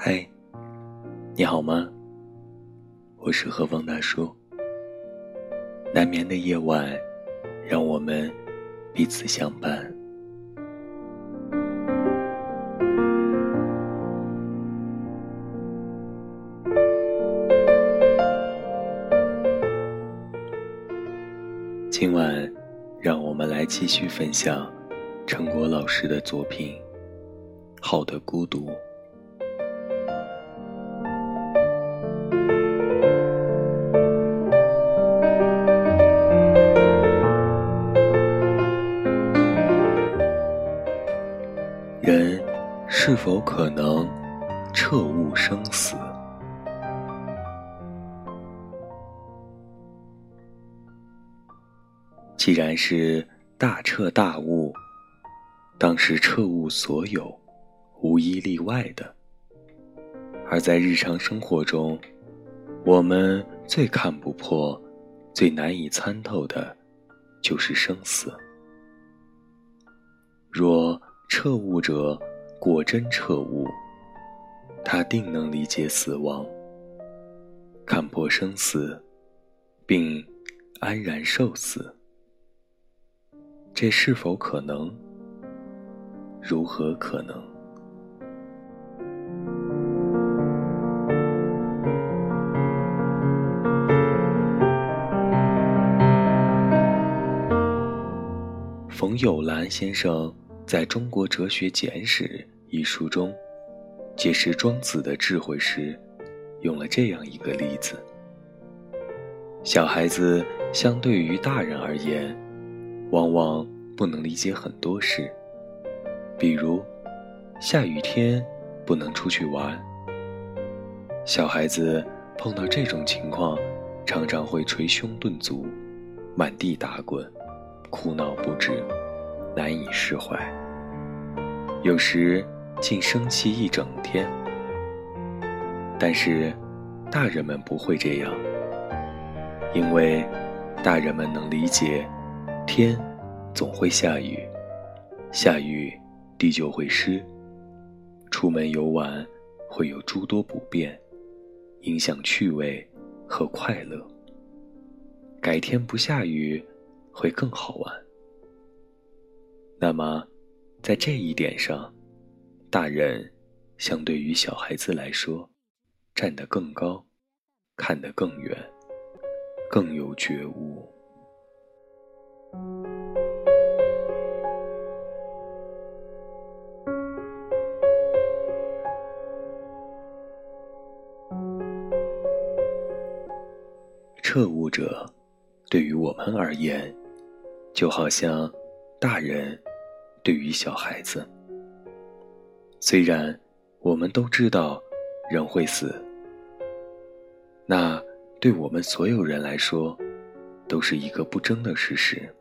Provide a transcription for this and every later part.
嗨，你好吗？我是何方大叔。难眠的夜晚，让我们彼此相伴。今晚，让我们来继续分享陈果老师的作品《好的孤独》。人是否可能彻悟生死？既然是大彻大悟，当时彻悟所有，无一例外的。而在日常生活中，我们最看不破、最难以参透的，就是生死。若彻悟者果真彻悟，他定能理解死亡，看破生死，并安然受死。这是否可能？如何可能？冯友兰先生在中国哲学简史一书中解释庄子的智慧时，用了这样一个例子：小孩子相对于大人而言。往往不能理解很多事，比如下雨天不能出去玩。小孩子碰到这种情况，常常会捶胸顿足，满地打滚，哭闹不止，难以释怀。有时竟生气一整天。但是大人们不会这样，因为大人们能理解。天总会下雨，下雨地就会湿。出门游玩会有诸多不便，影响趣味和快乐。改天不下雨会更好玩。那么，在这一点上，大人相对于小孩子来说，站得更高，看得更远，更有觉悟。彻悟者，对于我们而言，就好像大人对于小孩子。虽然我们都知道人会死，那对我们所有人来说，都是一个不争的事实，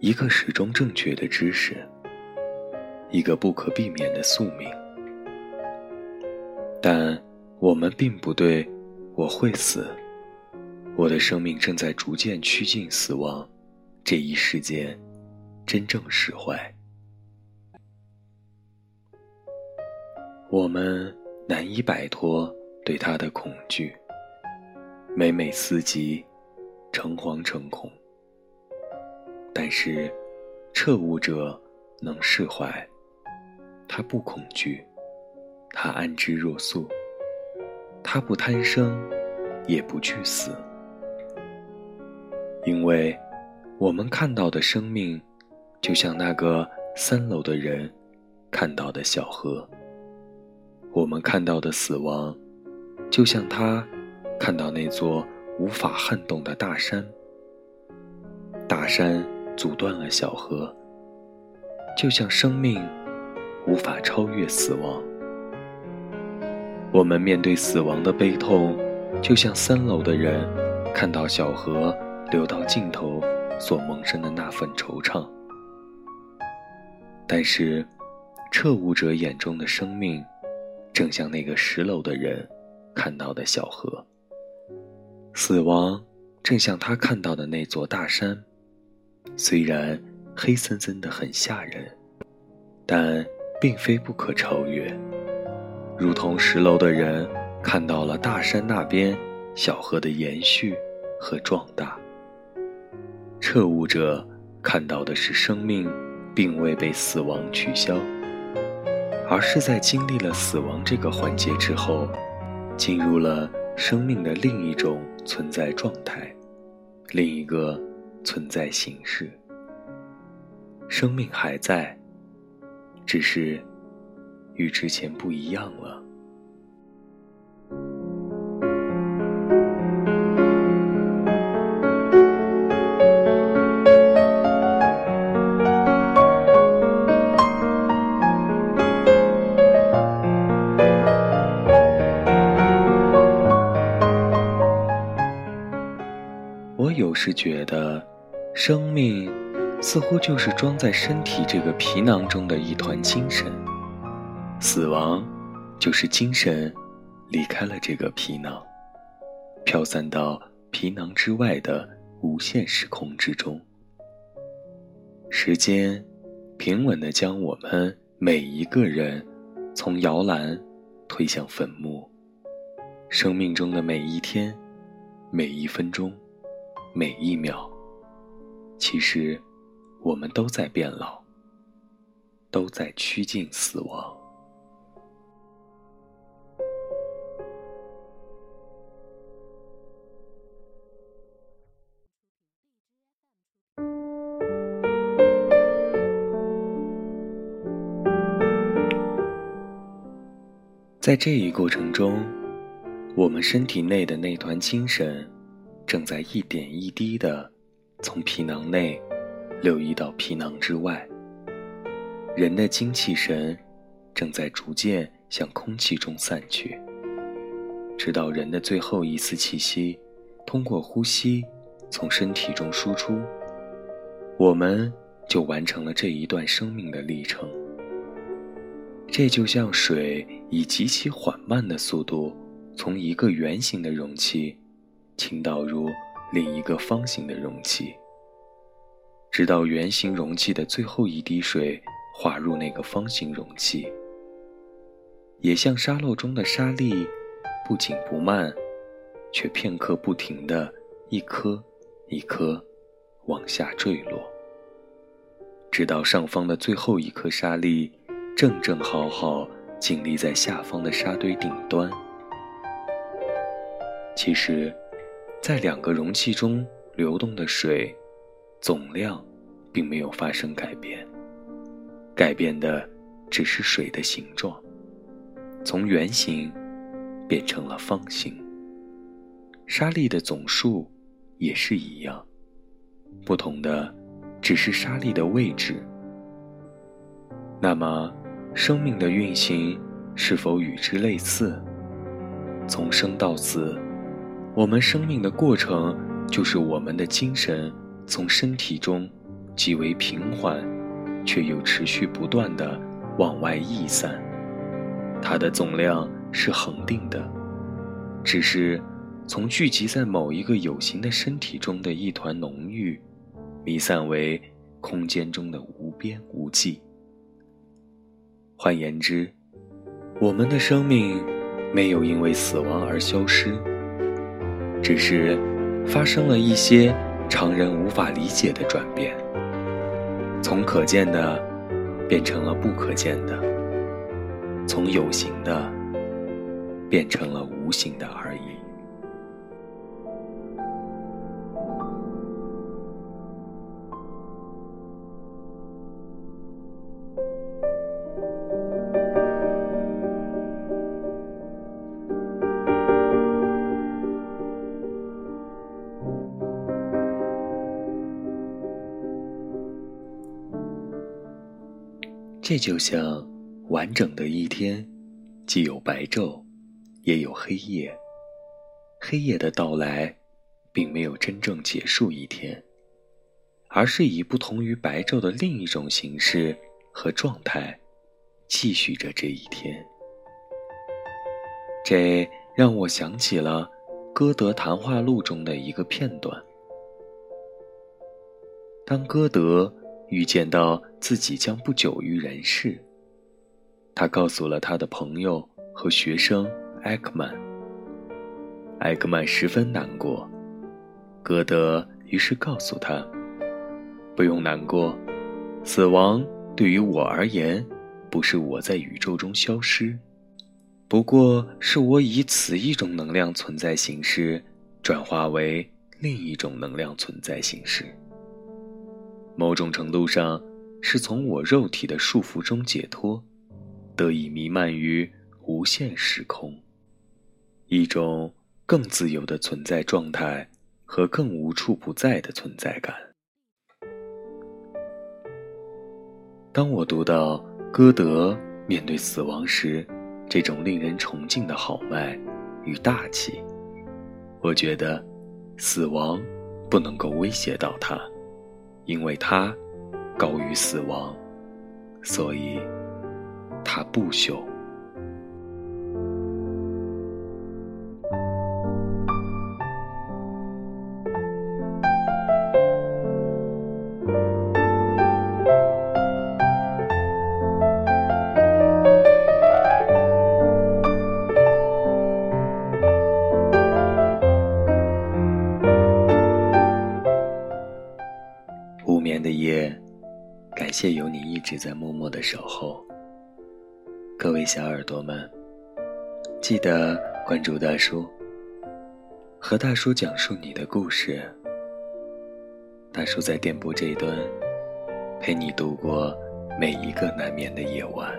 一个始终正确的知识，一个不可避免的宿命。但我们并不对我会死。我的生命正在逐渐趋近死亡，这一事件真正释怀。我们难以摆脱对他的恐惧，每每思及，诚惶诚恐。但是，彻悟者能释怀，他不恐惧，他安之若素，他不贪生，也不惧死。因为，我们看到的生命，就像那个三楼的人看到的小河；我们看到的死亡，就像他看到那座无法撼动的大山。大山阻断了小河，就像生命无法超越死亡。我们面对死亡的悲痛，就像三楼的人看到小河。流到尽头所萌生的那份惆怅，但是，彻悟者眼中的生命，正像那个十楼的人看到的小河。死亡正像他看到的那座大山，虽然黑森森的很吓人，但并非不可超越。如同十楼的人看到了大山那边小河的延续和壮大。彻悟者看到的是生命并未被死亡取消，而是在经历了死亡这个环节之后，进入了生命的另一种存在状态，另一个存在形式。生命还在，只是。与之前不一样了。觉得，生命似乎就是装在身体这个皮囊中的一团精神。死亡，就是精神离开了这个皮囊，飘散到皮囊之外的无限时空之中。时间平稳地将我们每一个人从摇篮推向坟墓。生命中的每一天、每一分钟、每一秒，其实我们都在变老，都在趋近死亡。在这一过程中，我们身体内的那团精神，正在一点一滴的从皮囊内流溢到皮囊之外。人的精气神正在逐渐向空气中散去，直到人的最后一丝气息通过呼吸从身体中输出，我们就完成了这一段生命的历程。这就像水以极其缓慢的速度，从一个圆形的容器倾倒入另一个方形的容器，直到圆形容器的最后一滴水滑入那个方形容器。也像沙漏中的沙粒，不紧不慢，却片刻不停的一颗一颗往下坠落，直到上方的最后一颗沙粒。正正好好静立在下方的沙堆顶端。其实，在两个容器中流动的水总量，并没有发生改变，改变的只是水的形状，从圆形变成了方形。沙粒的总数也是一样，不同的只是沙粒的位置。那么。生命的运行是否与之类似？从生到死，我们生命的过程就是我们的精神从身体中极为平缓，却又持续不断的往外溢散。它的总量是恒定的，只是从聚集在某一个有形的身体中的一团浓郁，弥散为空间中的无边无际。换言之，我们的生命没有因为死亡而消失，只是发生了一些常人无法理解的转变，从可见的变成了不可见的，从有形的变成了无形的而已。这就像完整的一天，既有白昼，也有黑夜。黑夜的到来，并没有真正结束一天，而是以不同于白昼的另一种形式和状态，继续着这一天。这让我想起了歌德谈话录中的一个片段。当歌德预见到自己将不久于人世，他告诉了他的朋友和学生埃克曼。埃克曼十分难过，歌德于是告诉他：“不用难过，死亡对于我而言，不是我在宇宙中消失。”不过是我以此一种能量存在形式，转化为另一种能量存在形式。某种程度上，是从我肉体的束缚中解脱，得以弥漫于无限时空，一种更自由的存在状态和更无处不在的存在感。当我读到歌德面对死亡时，这种令人崇敬的豪迈与大气，我觉得，死亡不能够威胁到他，因为它高于死亡，所以它不朽。夜感谢有你一直在默默的守候，各位小耳朵们，记得关注大叔，和大叔讲述你的故事。大叔在电波这一端，陪你度过每一个难眠的夜晚。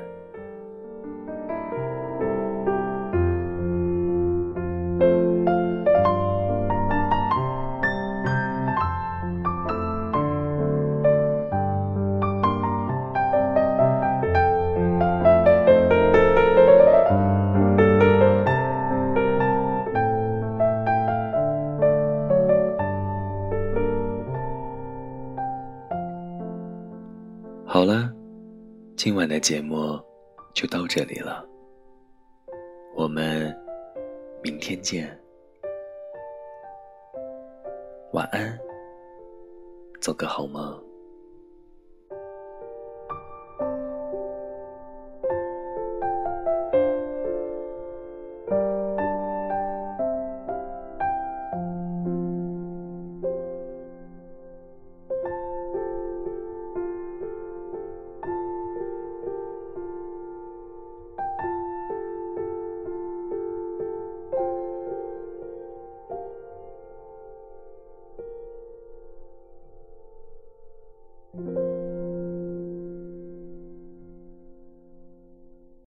好了，今晚的节目就到这里了。我们明天见，晚安，做个好梦。